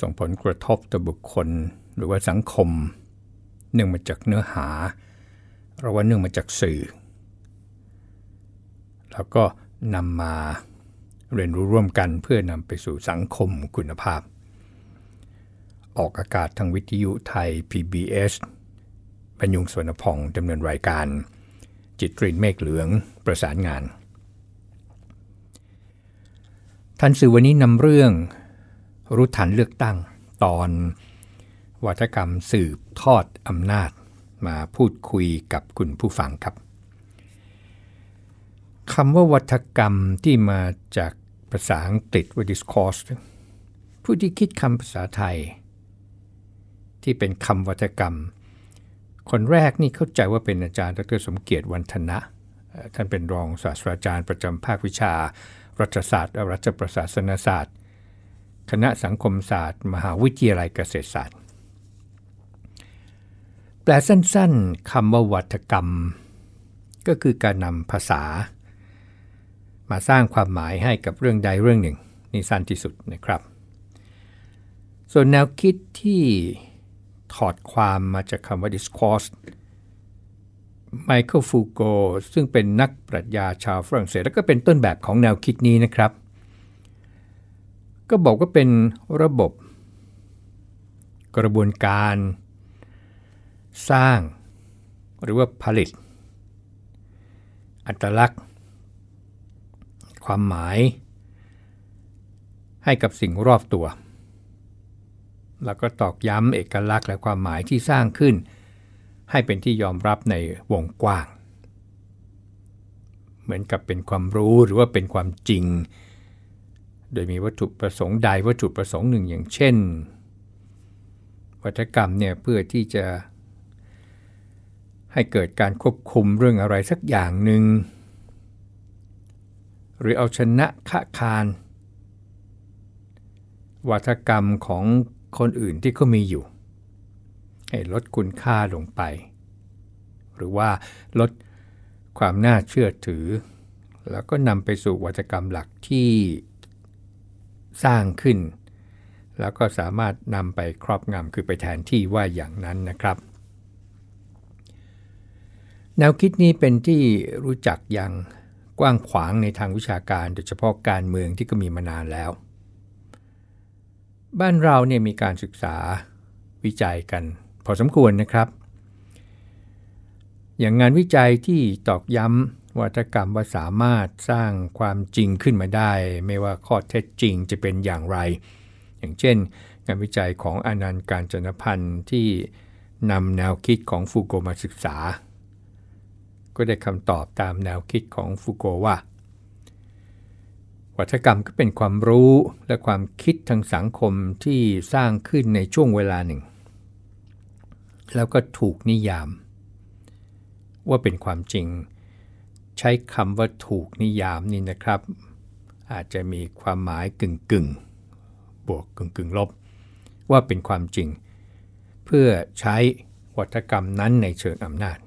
ส่งผลกระทบต่อบุคคลหรือว่าสังคม เนื่องมาจากเนื้อหาหรือว่าเนื่องมาจากสื่อ แล้วก็นำมาเรียนรู้ร่วมกันเพื่อนำไปสู่สังคมคุณภาพ ออกอากาศทางวิทยุไทย PBS บรรยุงสวนพองดำเนินรายการ จิตรินเมฆเหลืองประสานงาน ท่านสื่อวันนี้นำเรื่อง รู้ทันเลือกตั้งตอนวัฒกรรมสืบทอดอำนาจมาพูดคุยกับคุณผู้ฟังครับคำว่าวัฒกรรมที่มาจากภาษาอังกฤษว่า discourse ผู้ที่คิดคำภาษาไทย ที่เป็นคำวัฒกรรม คนแรกนี่เข้าใจว่าเป็นอาจารย์ดรสมเกียรติวันธนะ ท่านเป็นรองศาสตราจารย์ประจำภาควิชา รัฐศาสตร์และรัฐประศาสนศาสตร์ คณะสังคมศาสตร์ มหาวิทยาลัยเกษตรศาสตร์ แปลสั้นๆคำว่าวัฒกรรม ก็คือการนำภาษา มาสร้างความหมายให้กับเรื่องใดเรื่องหนึ่งนี่สั้นที่สุดนะครับ ส่วนแนวคิดที่ถอดความมาจากคำว่า discourse ไมเคิลฟูโกซึ่งเป็นนักปรัชญาชาวฝรั่งเศส แล้วก็เป็นต้นแบบของแนวคิดนี้นะครับ ก็บอกว่าเป็นระบบ กระบวนการ สร้าง หรือว่าผลิต อัตลักษณ์ ความหมาย ให้กับสิ่งรอบตัว แล้วก็ตอกย้ำเอกลักษณ์และความหมายที่สร้างขึ้น ให้เป็นที่ยอมรับในวงกว้าง เหมือนกับเป็นความรู้หรือว่าเป็นความจริง โดยมีวัตถุประสงค์ใดวัตถุประสงค์หนึ่งอย่างเช่น วัฒกรรมเนี่ยเพื่อที่จะให้เกิดการควบคุมเรื่องอะไรสักอย่างหนึ่ง หรือเอาชนะขะคาร วัฒกรรมของคนอื่นที่เขามีอยู่ ให้ลดคุณค่าลงไป หรือว่าลดความน่าเชื่อถือ แล้วก็นำไปสู่วัฒกรรมหลักที่ สร้างขึ้น แล้วก็สามารถนำไปครอบงำคือไปแทนที่ว่าอย่างนั้นนะครับ แนวคิดนี้เป็นที่รู้จักอย่างกว้างขวางในทางวิชาการโดยเฉพาะการเมืองที่ก็มีมานานแล้ว บ้านเราเนี่ยมีการศึกษาวิจัยกัน พอสมควรนะครับ อย่างงานวิจัยที่ตอกย้ำ วัฒกรรมว่าสามารถสร้างความจริงขึ้นมาได้ ไม่ว่าข้อเท็จจริงจะเป็นอย่างไร อย่างเช่น งานวิจัยของอนันต์การจนพันธ์ที่นำแนวคิดของฟูโกมาศึกษา ก็ได้คำตอบตามแนวคิดของฟูโกว่า วัฒกรรมก็เป็นความรู้และความคิดทางสังคมที่สร้างขึ้นในช่วงเวลาหนึ่ง แล้วก็ถูกนิยาม ว่าเป็นความจริง ใช้คำว่าถูกนิยามนี่นะครับ อาจจะมีความหมายกึ่งกึ่งบวกกึ่งกึ่งลบ ว่าเป็นความจริง เพื่อใช้วัฒกรรมนั้นในเชิงอำนาจ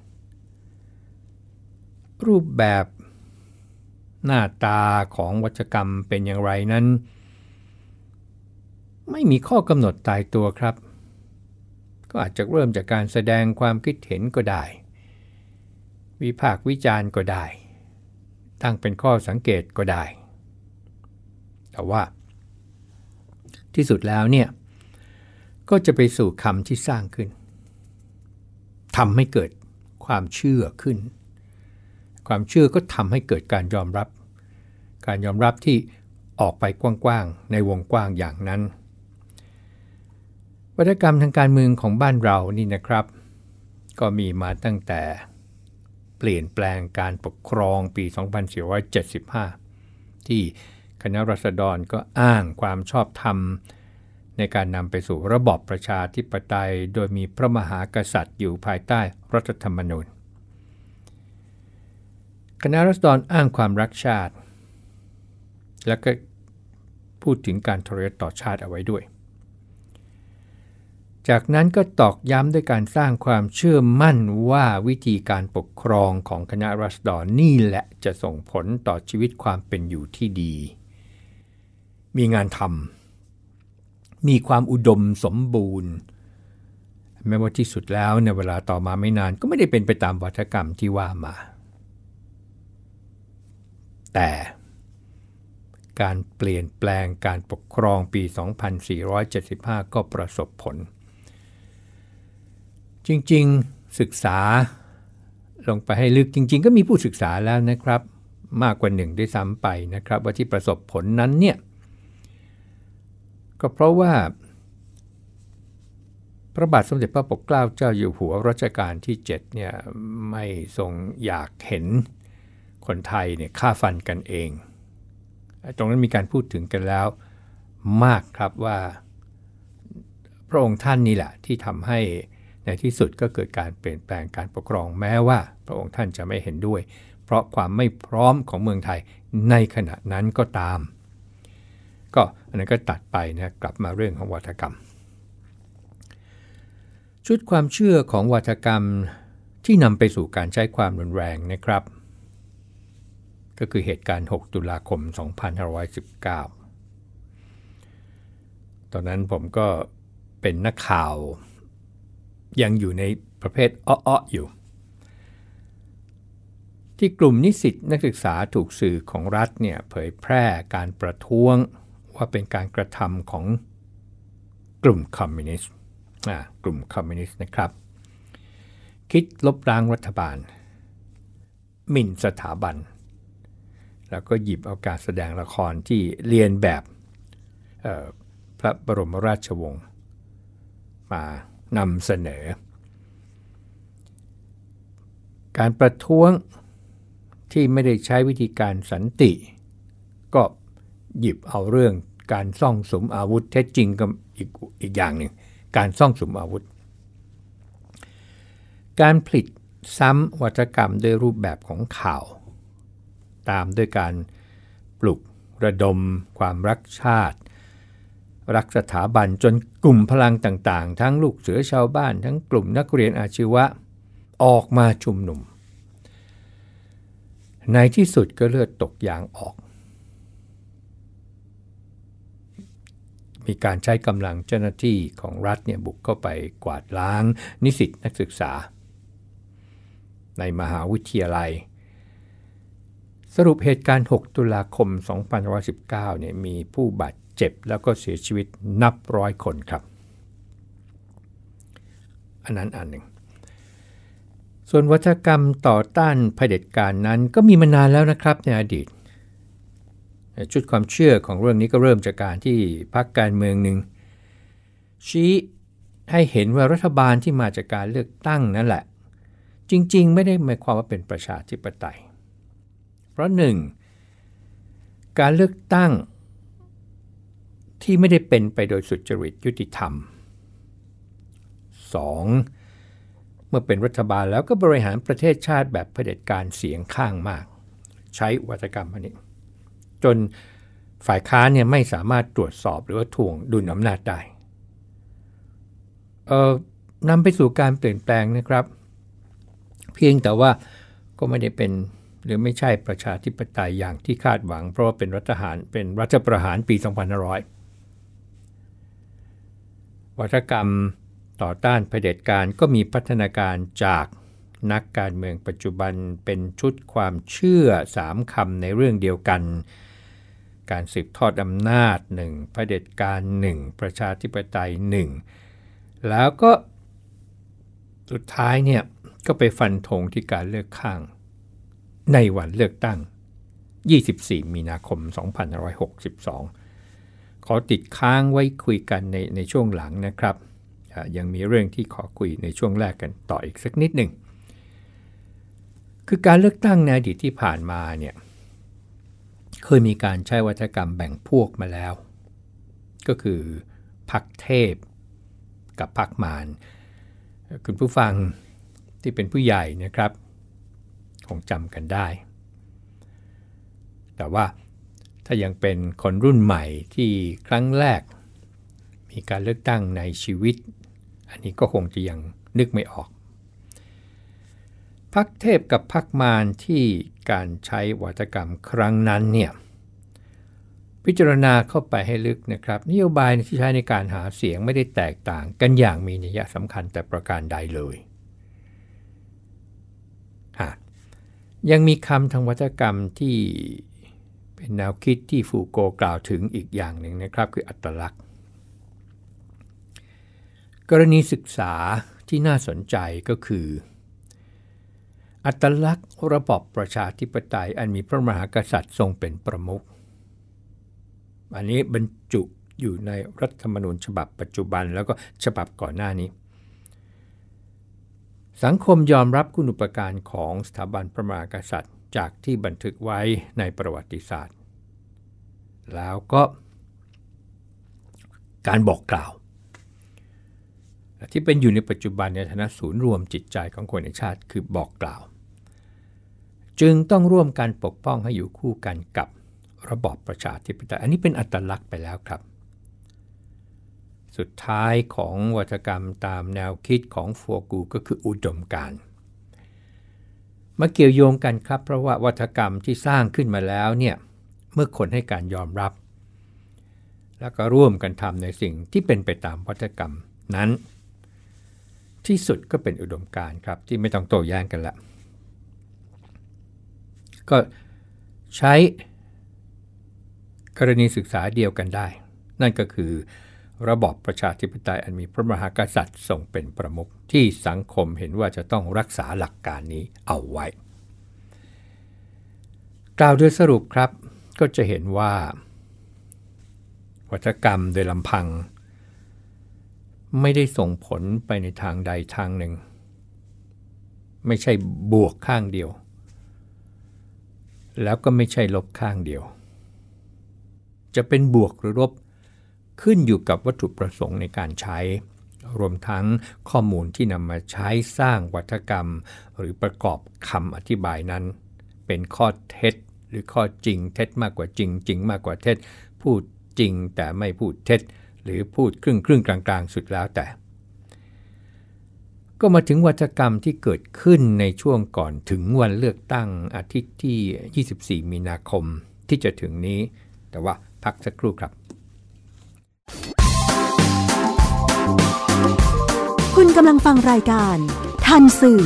รูปแบบหน้าตาของวัฒกรรมเป็นอย่างไรนั้น ไม่มีข้อกำหนดตายตัวครับ ก็อาจจะเริ่มจากการแสดงความคิดเห็นก็ได้ วิพากษ์วิจารณ์ก็ได้ ตั้งเป็นข้อสังเกตก็ได้ แต่ว่า ที่สุดแล้วเนี่ย ก็จะไปสู่คำที่สร้างขึ้นทำให้เกิดความเชื่อขึ้น ความเชื่อก็ทำให้เกิดการยอมรับ การยอมรับที่ออกไปกว้างๆ ในวงกว้างอย่างนั้น วัฒกรรมทางการเมืองของบ้านเรานี่นะครับ ก็มีมาตั้งแต่ เปลี่ยนแปลงการปกครองปี 2475 ที่คณะรัษฎรก็อ้างความชอบธรรมในในการนำไปสู่ระบอบประชาธิปไตย โดยมีพระมหากษัตริย์อยู่ภายใต้รัฐธรรมนูญ คณะรัษฎรอ้างความรักชาติ และก็พูดถึงการทรยศต่อชาติเอาไว้ด้วย จากนั้นก็ตอกย้ำด้วยการสร้างความเชื่อมั่นว่าวิธีการปกครองของคณะรัษฎรนี่แหละจะส่งผลต่อชีวิตความเป็นอยู่ที่ดี มีงานทำมีความอุดมสมบูรณ์ แม้ว่าที่สุดแล้วในเวลาต่อมาไม่นานก็ไม่ได้เป็นไปตามวัฒกรรมที่ว่ามา แต่การเปลี่ยนแปลงการปกครองปี 2475 ก็ประสบผล จริงๆศึกษาลงไปให้ลึกจริง ๆ ก็มีผู้ศึกษาแล้วนะครับ มากกว่าหนึ่งด้วยซ้ำไปนะครับ ว่าที่ประสบผลนั้นเนี่ยก็เพราะว่า พระบาทสมเด็จพระปกเกล้าเจ้าอยู่หัวรัชกาลที่7เนี่ยไม่ทรงอยากเห็นคนไทยเนี่ยฆ่าฟันกันเอง ตรงนั้นมีการพูดถึงกันแล้วมากครับว่าพระองค์ท่านนี่แหละที่ทำให้ ในที่สุดก็เกิดการเปลี่ยนแปลงการปกครองแม้ว่า พระองค์ท่านจะไม่เห็นด้วย เพราะความไม่พร้อมของเมืองไทยในขณะนั้นก็ตาม ก็อันนั้นก็ตัดไปนะกลับมาเรื่องของวัฒกรรม ชุดความเชื่อของวัฒกรรมที่นำไปสู่การใช้ความรุนแรงนะครับ ก็คือเหตุการณ์ 6 ตุลาคม 2519 ตอนนั้นผมก็เป็นนักข่าว ยังอยู่ในประเภทอ้อๆอยู่ ที่กลุ่มนิสิตนักศึกษาถูกสื่อของรัฐเนี่ยเผยแพร่การประท้วงว่าเป็นการกระทำของกลุ่มคอมมิวนิสต์กลุ่มคอมมิวนิสต์นะครับ คิดลบล้างรัฐบาลหมิ่นสถาบัน แล้วก็หยิบเอาการแสดงละครที่เรียนแบบพระบรมราชวงศ์มา นำเสนอ การประท้วงที่ไม่ได้ใช้วิธีการสันติ ก็หยิบเอาเรื่องการซ่องสมอาวุธแท้จริงก็อีกอีกอย่างหนึ่งการซ่องสมอาวุธ การผลิตซ้ำวัฒกรรมด้วยรูปแบบของข่าว ตามด้วยการปลุกระดมความรักชาติ รักสถาบันจนกลุ่มพลังต่างๆ ทั้งลูกเสือชาวบ้าน ทั้งกลุ่มนักเรียนอาชีวะออกมาชุมนุม ในที่สุดก็เลือดตกยางออก มีการใช้กำลังเจ้าหน้าที่ของรัฐเนี่ยบุกเข้าไปกวาดล้าง นิสิตนักศึกษา ในมหาวิทยาลัย สรุปเหตุการณ์ 6 ตุลาคม2019 เนี่ยมีผู้บาด เจ็บแล้วก็เสียชีวิตนับร้อยคนครับ อันนั้นอันหนึ่ง ส่วนวัฒกรรมต่อต้านเผด็จการนั้นก็มีมานานแล้วนะครับในอดีต ชุดความเชื่อของเรื่องนี้ก็เริ่มจากการที่พรรคการเมืองหนึ่งชี้ให้เห็นว่ารัฐบาลที่มาจากการเลือกตั้งนั่นแหละ จริงๆ ไม่ได้หมายความว่าเป็นประชาธิปไตย เพราะหนึ่งการเลือกตั้ง ที่ไม่ได้เป็นไปโดยสุจริตยุติธรรม 2. เมื่อเป็นรัฐบาลแล้วก็บริหารประเทศชาติแบบเผด็จการเสียงข้างมาก ใช้วัฒกรรมอันนี้ จนฝ่ายค้านเนี่ยไม่สามารถตรวจสอบหรือว่าทวงดุลอำนาจได้เอ่อนำไปสู่การเปลี่ยนแปลงนะครับ เพียงแต่ว่าก็ไม่ได้เป็นหรือไม่ใช่ประชาธิปไตยอย่างที่คาดหวัง เพราะว่าเป็นรัฐหารเป็นรัฐประหารปี 2500 วัฒกรรมต่อต้านเผด็จการก็มีพัฒนาการจากนักการเมืองปัจจุบันเป็นชุดความเชื่อสามคำในเรื่องเดียวกัน การสืบทอดอำนาจหนึ่งเผด็จการหนึ่งประชาธิปไตยหนึ่งแล้วก็สุดท้ายเนี่ยก็ไปฟันธงที่การเลือกข้าง ในวันเลือกตั้ง 24 มีนาคม 2562 ขอติดค้างไว้คุยกันในในช่วงหลังนะครับ ยังมีเรื่องที่ขอคุยในช่วงแรกกันต่ออีกสักนิดหนึ่ง คือการเลือกตั้งในอดีตที่ผ่านมาเนี่ยเคยมีการใช้วัฒกรรมแบ่งพวกมาแล้ว ก็คือพักเทพกับพักมารคุณผู้ฟังที่เป็นผู้ใหญ่นะครับคงจำกันได้ แต่ว่า ถ้ายังเป็นคนรุ่นใหม่ที่ครั้งแรก มีการเลือกตั้งในชีวิต อันนี้ก็คงจะยังนึกไม่ออก พักเทพกับพักมารที่การใช้วัฒกรรมครั้งนั้นเนี่ยพิจารณาเข้าไปให้ลึกนะครับ นโยบายที่ใช้ในการหาเสียงไม่ได้แตกต่างกันอย่างมีนัยสำคัญแต่ประการใดเลยยังมีคำทางวัฒกรรมที่ เป็นแนวคิดที่ฟูโกกล่าวถึงอีกอย่างหนึ่งนะครับ คืออัตลักษณ์ กรณีศึกษาที่น่าสนใจก็คือ อัตลักษณ์ระบอบประชาธิปไตยอันมีพระมหากษัตริย์ทรงเป็นประมุขอันนี้บรรจุอยู่ในรัฐธรรมนูญฉบับปัจจุบันแล้วก็ฉบับก่อนหน้านี้ สังคมยอมรับคุณอุปการของสถาบันพระมหากษัตริย์ จากที่บันทึกไว้ในประวัติศาสตร์ แล้วก็การบอกกล่าว ที่เป็นอยู่ในปัจจุบันในฐานะศูนย์รวมจิตใจของคนในชาติคือบอกกล่าว จึงต้องร่วมกันปกป้องให้อยู่คู่กันกับระบอบประชาธิปไตยอันนี้เป็นอัตลักษณ์ไปแล้วครับ สุดท้ายของวัฒกรรมตามแนวคิดของฟัวกูก็คืออุดมการ มาเกี่ยวโยงกันครับ เพราะว่าวัฒกรรมที่สร้างขึ้นมาแล้วเนี่ยเมื่อคนให้การยอมรับ แล้วก็ร่วมกันทำในสิ่งที่เป็นไปตามวัฒกรรมนั้น ที่สุดก็เป็นอุดมการครับที่ไม่ต้องโต้แย้งกันละก็ใช้กรณีศึกษาเดียวกันได้ นั่นก็คือระบอบประชาธิปไตยอันมีพระมหากษัตริย์ทรงเป็นประมุข ที่สังคมเห็นว่าจะต้องรักษาหลักการนี้เอาไว้ กล่าวโดยสรุปครับก็จะเห็นว่าวัฒกรรมโดยลำพัง ไม่ได้ส่งผลไปในทางใดทางหนึ่ง ไม่ใช่บวกข้างเดียว แล้วก็ไม่ใช่ลบข้างเดียว จะเป็นบวกหรือลบขึ้นอยู่กับวัตถุประสงค์ในการใช้ รวมทั้งข้อมูลที่นำมาใช้สร้างวัฒกรรม หรือประกอบคำอธิบายนั้น เป็นข้อเท็จหรือข้อจริงเท็จมากกว่าจริง จริงมากกว่าเท็จ พูดจริงแต่ไม่พูดเท็จ หรือพูดครึ่งครึ่งกลางๆ สุดแล้วแต่ ก็มาถึงวัฒกรรมที่เกิดขึ้นในช่วงก่อนถึงวันเลือกตั้งอาทิตย์ที่ 24 มีนาคมที่จะถึงนี้ แต่ว่าพักสักครู่ครับ ณกำลังฟังรายการ ทันสื่อ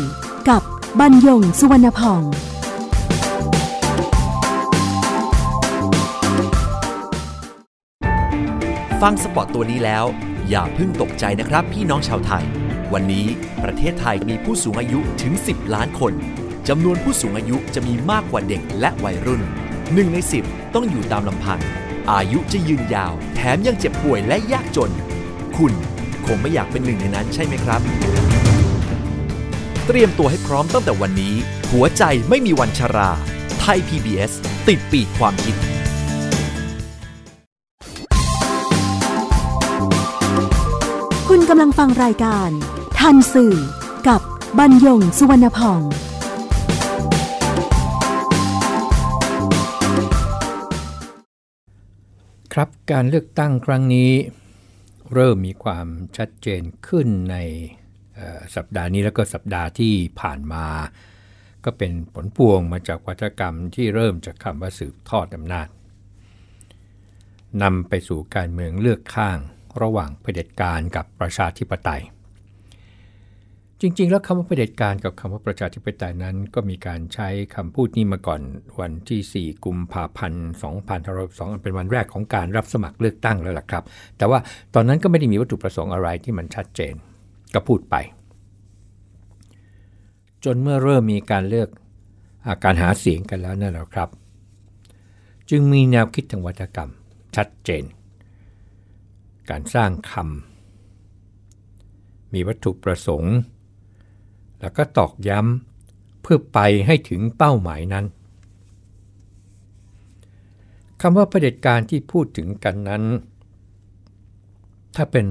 กับบรรยงสุวรรณพอง ฟังสปอตตัวนี้แล้ว อย่าเพิ่งตกใจนะครับพี่น้องชาวไทย วันนี้ประเทศไทยมีผู้สูงอายุถึง 10 ล้านคนจำนวนผู้สูงอายุจะมีมากกว่าเด็กและวัยรุ่นหนึ่งใน 10 ต้องอยู่ตามลำพัง อายุจะยืนยาว แถมยังเจ็บป่วยและยากจน คุณ คงไม่อยากเป็นหนึ่งในนั้นใช่ไหมครับ เตรียมตัวให้พร้อมตั้งแต่วันนี้ หัวใจไม่มีวันชรา ไทย PBS ติดปีกความคิดคุณกำลังฟังรายการ ทันสื่อ กับบรรยงสุวรรณพอง ครับการเลือกตั้งครั้งนี้ เริ่มมีความชัดเจนขึ้นในสัปดาห์นี้แล้วก็สัปดาห์ที่ผ่านมา ก็เป็นผลพวงมาจากวัฒกรรมที่เริ่มจากคำว่าสืบทอดอำนาจนำไปสู่การเมืองเลือกข้างระหว่างเผด็จการกับประชาธิปไตย จริง ๆ แล้วคำว่าเผด็จการกับคำว่าประชาธิปไตยนั้น ก็มีการใช้คำพูดนี้มาก่อนวันที่ 4 กุมภาพันธ์2562เป็นวันแรกของการรับสมัครเลือกตั้งแล้วล่ะครับ แต่ว่าตอนนั้นก็ไม่ได้มีวัตถุประสงค์อะไรที่มันชัดเจน ก็พูดไป จนเมื่อเริ่มมีการเลือกอาการหาเสียงกันแล้วนั่นแหละครับ จึงมีแนวคิดทางวัฒกรรมชัดเจน การสร้างคำมีวัตถุประสงค์ แล้วก็ตอกย้ำเพื่อไปให้ถึงเป้าหมายนั้นคำว่าประเด็จการที่พูดถึงกันนั้น ถ้าเป็น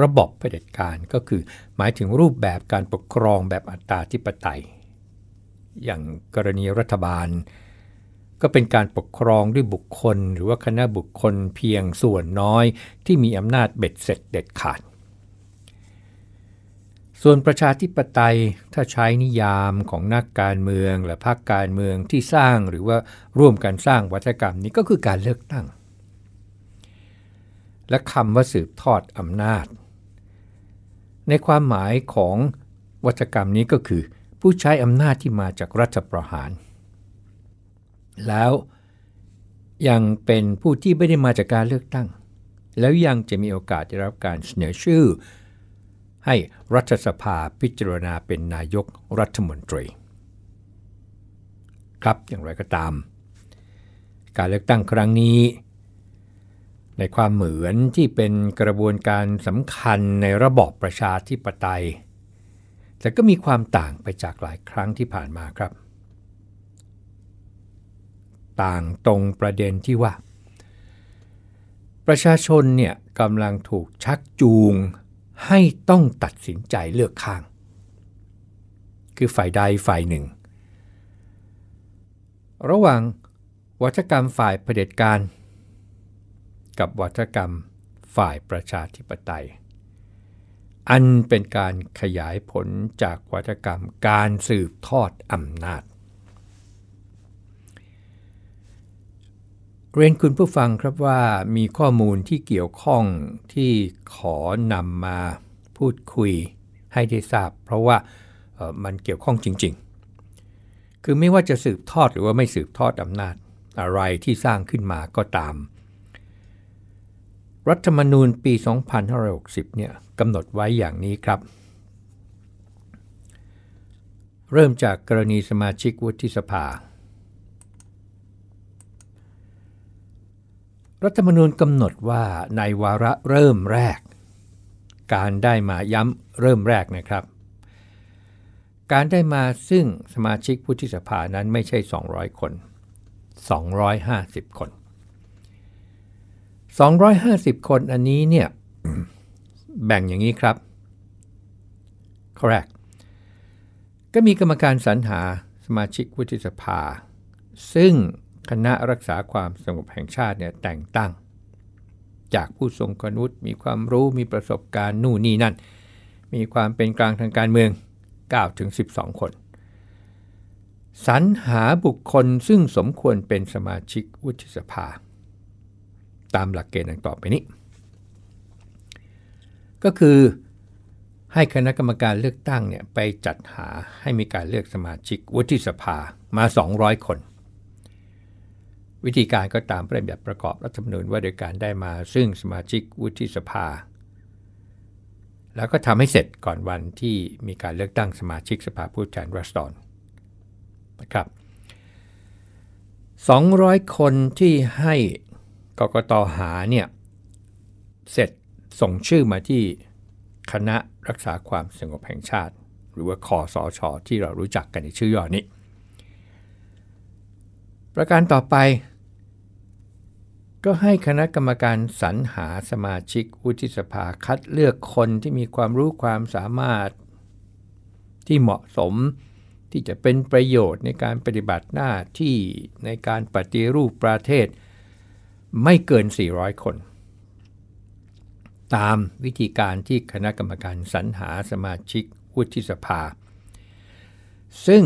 ระบบเผด็จการก็คือ หมายถึงรูปแบบการปกครองแบบอัตราธิปไตย อย่างกรณีรัฐบาล ก็เป็นการปกครองด้วยบุคคล หรือว่าคณะบุคคลเพียงส่วนน้อยที่มีอำนาจเบ็ดเสร็จเด็ดขาด ส่วนประชาธิปไตยถ้าใช้นิยามของนักการเมืองและพรรคการเมืองที่สร้างหรือว่าร่วมกันสร้างวัฒกรรมนี้ก็คือการเลือกตั้ง และคำว่าสืบทอดอำนาจ ในความหมายของวัฒกรรมนี้ก็คือ ผู้ใช้อำนาจที่มาจากรัฐประหาร แล้วยังเป็นผู้ที่ไม่ได้มาจากการเลือกตั้ง แล้วยังจะมีโอกาสได้รับการเสนอชื่อ ให้รัฐสภาพิจารณาเป็นนายกรัฐมนตรี ครับอย่างไรก็ตาม การเลือกตั้งครั้งนี้ ในความเหมือนที่เป็นกระบวนการสำคัญในระบอบประชาธิปไตย แต่ก็มีความต่างไปจากหลายครั้งที่ผ่านมาครับ ต่างตรงประเด็นที่ว่า ประชาชนเนี่ยกำลังถูกชักจูง ให้ต้องตัดสินใจเลือกข้าง คือฝ่ายใดฝ่ายหนึ่ง ระหว่างวัฒกรรมฝ่ายเผด็จการ กับวัฒกรรมฝ่ายประชาธิปไตย อันเป็นการขยายผลจากวัฒกรรมการสืบทอดอำนาจ เรียนคุณผู้ฟังครับว่ามีข้อมูลที่เกี่ยวข้องที่ขอนำมาพูดคุยให้ได้ทราบ เพราะว่ามันเกี่ยวข้องจริง ๆ คือไม่ว่าจะสืบทอดหรือว่าไม่สืบทอดอำนาจอะไรที่สร้างขึ้นมาก็ตาม รัฐธรรมนูญปี 2560 เนี่ยกำหนดไว้อย่างนี้ครับ เริ่มจากกรณีสมาชิกวุฒิสภา รัฐธรรมนูญกำหนดว่าในวาระเริ่มแรก การได้มาย้ำเริ่มแรกนะครับ การได้มาซึ่งสมาชิกวุฒิสภานั้นไม่ใช่ 200 คน 250 คน 250 คนอันนี้เนี่ยแบ่งอย่างนี้ครับ correct ก็มีกรรมการสรรหาสมาชิกวุฒิสภา ซึ่ง คณะรักษาความสงบแห่งชาติเนี่ยแต่งตั้ง จากผู้ทรงคุณวุฒิมีความรู้มีประสบการณ์นู่นนี่นั่น มีความเป็นกลางทางการเมือง9ถึง12 คน สรรหาบุคคลซึ่งสมควรเป็นสมาชิกวุฒิสภา ตามหลักเกณฑ์ดังต่อไปนี้ ก็คือให้คณะกรรมการเลือกตั้งเนี่ยไปจัดหาให้มีการเลือกสมาชิกวุฒิสภามา 200 คน วิธีการก็ตามประบียบประกอบรัฐธรรมนูญว่าโดยการได้มาซึ่งสมาชิกวุฒิสภา แล้วก็ทำให้เสร็จก่อนวันที่มีการเลือกตั้งสมาชิกสภาผู้แทนราษฎรนะครับ 200 คนที่ให้กกตหาเนี่ยเสร็จส่งชื่อมาที่คณะรักษาความสงบแห่งชาติ หรือว่าคอสอชอที่เรารู้จักกันในชื่อย่อนี้ ประการต่อไป ก็ให้คณะกรรมการสรรหาสมาชิกวุฒิสภาคัดเลือกคนที่มีความรู้ความสามารถ ที่เหมาะสมที่จะเป็นประโยชน์ในการปฏิบัติหน้าที่ในการปฏิรูปประเทศ ไม่เกิน 400 คน ตามวิธีการที่คณะกรรมการสรรหาสมาชิกวุฒิสภา ซึ่ง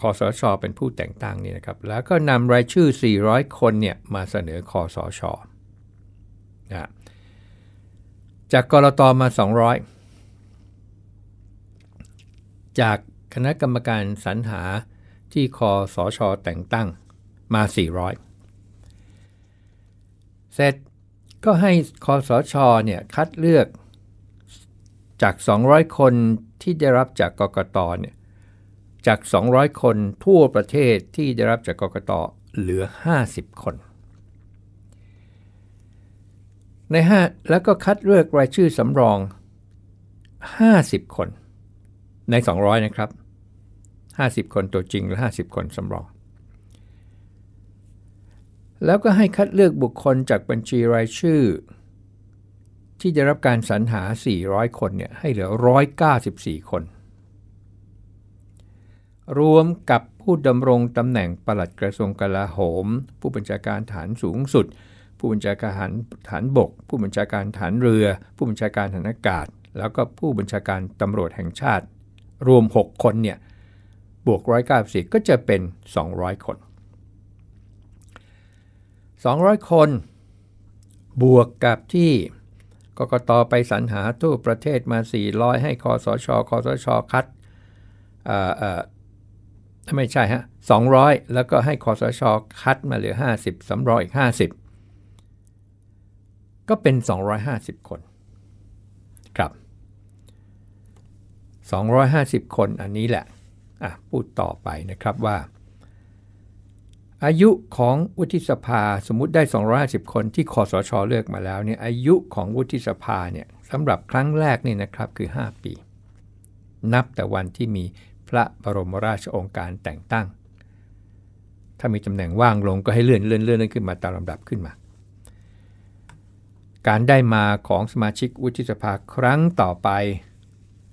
คอสชอเป็นผู้แต่งตั้งนี่นะครับ แล้วก็นำรายชื่อ 400 คนเนี่ยมาเสนอคอสชอนะจากกรตมา 200 จากคณะกรรมการสรรหาที่คอสชอแต่งตั้งมา 400 เสร็จก็ให้คอสชเนี่ยคัดเลือกจาก 200 คนที่ได้รับจากกกตเนี่ย จาก 200 คนทั่วประเทศที่ได้รับจากกกตเหลือ 50 คน ใน 5 แล้วก็คัดเลือกรายชื่อสำรอง 50 คนใน 200 นะครับ 50 คนตัวจริงและ 50 คนสำรอง แล้วก็ให้คัดเลือกบุคคลจากบัญชีรายชื่อ ที่จะรับการสรรหา 400 คนเนี่ยให้เหลือ 194 คน รวมกับผู้ดำรงตำแหน่งปลัดกระทรวงกลาโหม ผู้บัญชาการฐานสูงสุด ผู้บัญชาการฐานบก ผู้บัญชาการฐานเรือ ผู้บัญชาการฐานอากาศ แล้วก็ผู้บัญชาการตำรวจแห่งชาติ รวม 6 คนเนี่ยบวก194ก็จะเป็น 200 คน 200 คนบวกกับที่กกตไปสรรหาทั่วประเทศมา 400 ให้คอสช คอสช คัด ไม่ใช่ฮะ200แล้วก็ให้คอสชคัดมาเหลือ 50สำรองอีก 50 ก็เป็น 250 คน ครับ 250 คนอันนี้แหละอะพูดต่อไปนะครับว่า อายุของวุฒิสภาสมมุติได้ 250 คนที่คอสชเลือกมาแล้วเนี่ยอายุของวุฒิสภาเนี่ยสำหรับครั้งแรกนี่นะครับคือ 5 ปี นับแต่วันที่มี พระบรมราชโองการแต่งตั้ง ถ้ามีตำแหน่งว่างลงก็ให้เลื่อนเลื่อนเลื่อนขึ้นมาตามลำดับขึ้นมา การได้มาของสมาชิกวุฒิสภาครั้งต่อไป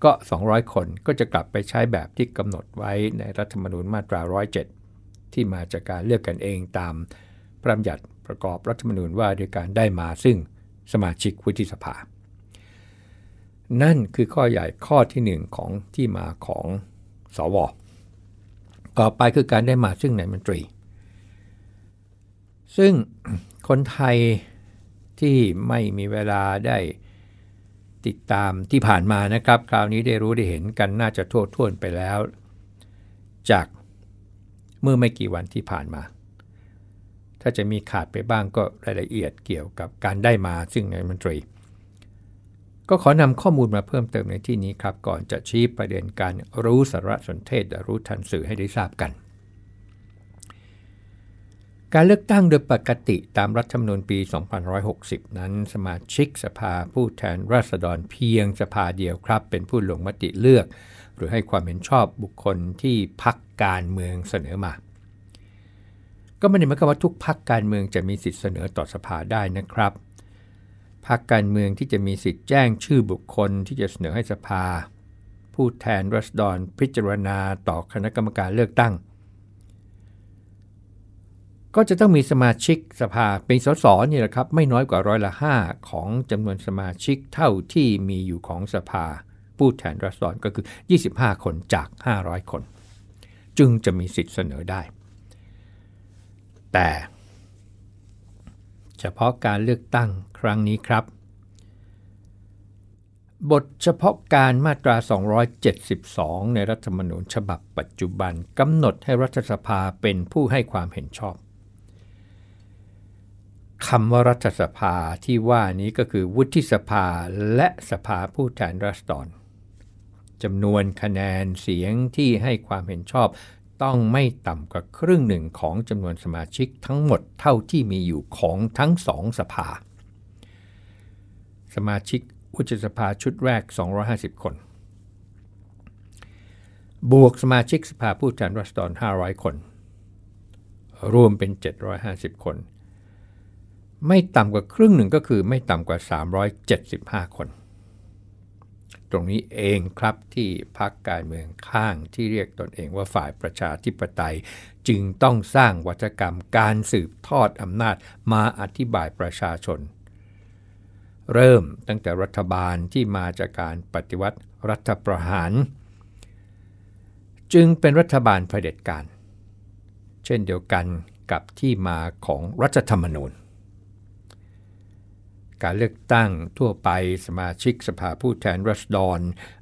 ก็ 200 คนก็จะกลับไปใช้แบบที่กำหนดไว้ในรัฐธรรมนูญมาตรา 107 ที่มาจากการเลือกกันเองตามพระบัญญัติประกอบรัฐธรรมนูญว่าด้วยการได้มาซึ่งสมาชิกวุฒิสภา นั่นคือข้อใหญ่ข้อที่ 1 ของที่มาของ สวต่อไปคือการได้มาซึ่งนายมนตรี ซึ่งคนไทยที่ไม่มีเวลาได้ติดตามที่ผ่านมานะครับ คราวนี้ได้รู้ได้เห็นกันน่าจะทั่วท่วนไปแล้ว จากเมื่อไม่กี่วันที่ผ่านมา ถ้าจะมีขาดไปบ้างก็รายละเอียดเกี่ยวกับการได้มาซึ่งนายมนตรี ก็ขอนำข้อมูลมาเพิ่มเติมในที่นี้ครับ ก่อนจะชี้ประเด็นการรู้สารสนเทศรู้ทันสื่อให้ได้ทราบกัน การเลือกตั้งโดยปกติตามรัฐธรรมนูญปี 2560 นั้น สมาชิกสภาผู้แทนราษฎรเพียงสภาเดียวครับ เป็นผู้ลงมติเลือก หรือให้ความเห็นชอบบุคคลที่พักการเมืองเสนอมาก็ไม่ได้หมายความว่าทุกพักการเมืองจะมีสิทธิเสนอต่อสภาได้นะครับ พักการเมืองที่จะมีสิทธิ์แจ้งชื่อบุคคลที่จะเสนอให้สภา ผู้แทนรัษฎรพิจารณาต่อคณะกรรมการเลือกตั้ง ก็จะต้องมีสมาชิกสภาเป็นสสนี่แหละครับไม่น้อยกว่าร้อยละ5ของจำนวนสมาชิกเท่าที่มีอยู่ของสภา ผู้แทนรัศดรก็คือ 25 คนจาก 500 คน จึงจะมีสิทธิ์เสนอได้ แต่ เฉพาะการเลือกตั้งครั้งนี้ครับ บทเฉพาะการมาตรา 272 ในรัฐธรรมนูญฉบับปัจจุบันกำหนดให้รัฐสภาเป็นผู้ให้ความเห็นชอบคำว่ารัฐสภาที่ว่านี้ก็คือวุฒิสภาและสภาผู้แทนราษฎรจำนวนคะแนนเสียงที่ให้ความเห็นชอบ ต้องไม่ต่ำกว่าครึ่งหนึ่งของจำนวนสมาชิกทั้งหมดเท่าที่มีอยู่ของทั้งสองสภา สมาชิกวุฒิสภาชุดแรก 250 คน บวกสมาชิกสภาผู้แทนราษฎร 500 คน รวมเป็น 750 คน ไม่ต่ำกว่าครึ่งหนึ่งก็คือไม่ต่ำกว่า 375 คน ตรงนี้เองครับที่พักการเมืองข้างที่เรียกตนเองว่าฝ่ายประชาธิปไตย จึงต้องสร้างวัฒกรรมการสืบทอดอำนาจมาอธิบายประชาชน เริ่มตั้งแต่รัฐบาลที่มาจากการปฏิวัติรัฐประหาร จึงเป็นรัฐบาลเผด็จการ เช่นเดียวกันกับที่มาของรัฐธรรมนูญ การเลือกตั้งทั่วไปสมาชิกสภาผู้แทนรัศดร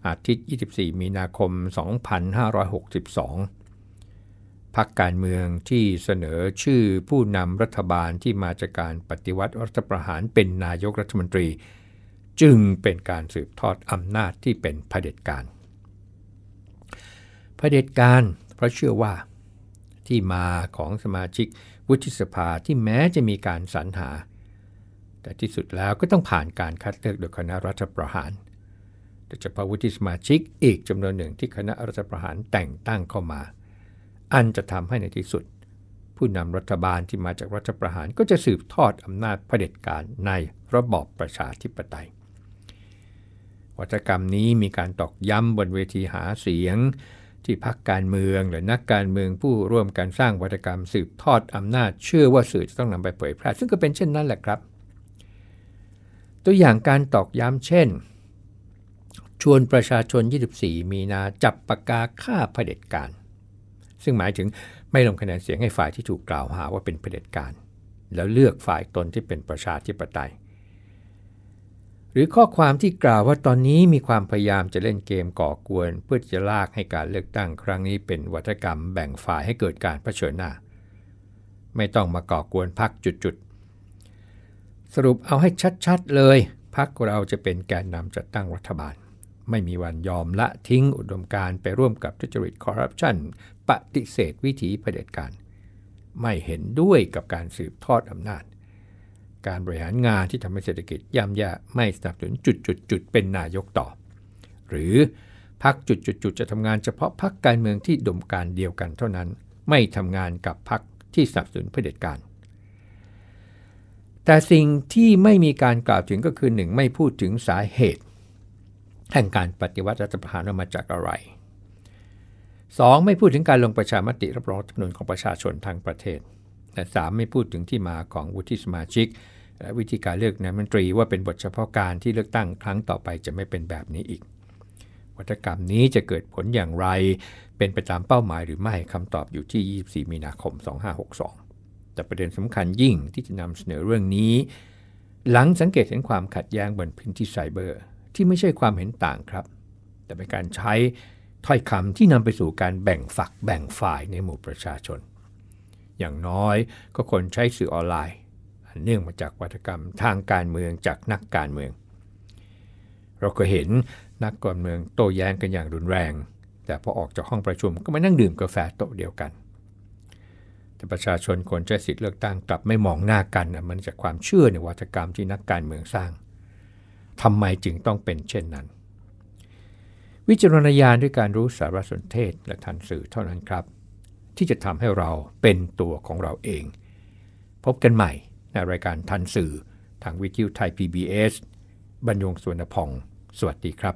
อาทิตย์ 24 มีนาคม 2562 พักการเมืองที่เสนอชื่อผู้นำรัฐบาลที่มาจากการปฏิวัติรัฐประหารเป็นนายกรัฐมนตรี จึงเป็นการสืบทอดอำนาจที่เป็นเผด็จการเผด็จการเพราะเชื่อว่าที่มาของสมาชิกวุฒิสภาที่แม้จะมีการสรรหา แต่ที่สุดแล้วก็ต้องผ่านการคัดเลือกโดยคณะรัฐประหารโดยเฉพาะวุฒิสมาชิกอีกจำนวนหนึ่งที่คณะรัฐประหารแต่งตั้งเข้ามา อันจะทำให้ในที่สุด ผู้นำรัฐบาลที่มาจากรัฐประหารก็จะสืบทอดอำนาจเผด็จการในระบอบประชาธิปไตย วัฒกรรมนี้มีการตอกย้ำบนเวทีหาเสียง ที่พักการเมืองหรือนักการเมืองผู้ร่วมการสร้างวัฒกรรมสืบทอดอำนาจ เชื่อว่าสื่อจะต้องนำไปเผยแพร่ซึ่งก็เป็นเช่นนั้นแหละครับ ตัวอย่างการตอกย้ำเช่น ชวนประชาชน 24 มีนาจับปากกาฆ่าเผด็จการ ซึ่งหมายถึงไม่ลงคะแนนเสียงให้ฝ่ายที่ถูกกล่าวหาว่าเป็นเผด็จการ แล้วเลือกฝ่ายตนที่เป็นประชาธิปไตย หรือข้อความที่กล่าวว่าตอนนี้มีความพยายามจะเล่นเกมก่อกวน เพื่อจะลากให้การเลือกตั้งครั้งนี้เป็นวัฒกรรมแบ่งฝ่ายให้เกิดการเผชิญหน้า ไม่ต้องมาก่อกวนพักจุด สรุปเอาให้ชัดๆเลยพักเราจะเป็นแกนนำจัดตั้งรัฐบาล ไม่มีวันยอมละทิ้งอุดมการไปร่วมกับทุจริตคอร์รัปชันปฏิเสธวิถีเผด็จการ ไม่เห็นด้วยกับการสืบทอดอำนาจ การบริหารงานที่ทำให้เศรษฐกิจย่ำแย่ไม่สนับสนุนจุดจุดจุดเป็นนายกต่อ หรือพักจุดจุดจุดจะทำงานเฉพาะพักการเมืองที่ดมการเดียวกันเท่านั้น ไม่ทำงานกับพักที่สนับสนุนเผด็จการ แต่สิ่งที่ไม่มีการกล่าวถึงก็คือหนึ่งไม่พูดถึงสาเหตุ แห่งการปฏิวัติรัฐประหารมาจากอะไร 2. ไม่พูดถึงการลงประชามติรับรองรัฐธรรมนูญของประชาชนทางประเทศ และ 3 ไม่พูดถึงที่มาของวุฒิสมาชิก และวิธีการเลือกนายมนตรีว่าเป็นบทเฉพาะการที่เลือกตั้งครั้งต่อไปจะไม่เป็นแบบนี้อีก วัฒกรรมนี้จะเกิดผลอย่างไร เป็นไปตามเป้าหมายหรือไม่คำตอบอยู่ที่ 24 มีนาคม 2562 แต่ประเด็นสำคัญยิ่งที่จะนำเสนอเรื่องนี้ หลังสังเกตเห็นความขัดแย้งบนพื้นที่ไซเบอร์ ที่ไม่ใช่ความเห็นต่างครับ แต่เป็นการใช้ถ้อยคำที่นำไปสู่การแบ่งฝักแบ่งฝ่ายในหมู่ประชาชน อย่างน้อยก็คนใช้สื่อออนไลน์เนื่องมาจากวัฒกรรมทางการเมืองจากนักการเมือง เราก็เห็นนักการเมืองโต้แย้งกันอย่างรุนแรง แต่พอออกจากห้องประชุมก็มานั่งดื่มกาแฟโต๊ะเดียวกัน แต่ประชาชนคนใช้สิทธิเลือกตั้งกลับไม่มองหน้ากันมันจากความเชื่อในวัฒกรรมที่นักการเมืองสร้างทำไมจึงต้องเป็นเช่นนั้น วิจารณญาณด้วยการรู้สารสนเทศและทันสื่อเท่านั้นครับ ที่จะทำให้เราเป็นตัวของเราเอง พบกันใหม่ในรายการทันสื่อทางวิทยุไทย PBS บรรยงสวนพอง สวัสดีครับ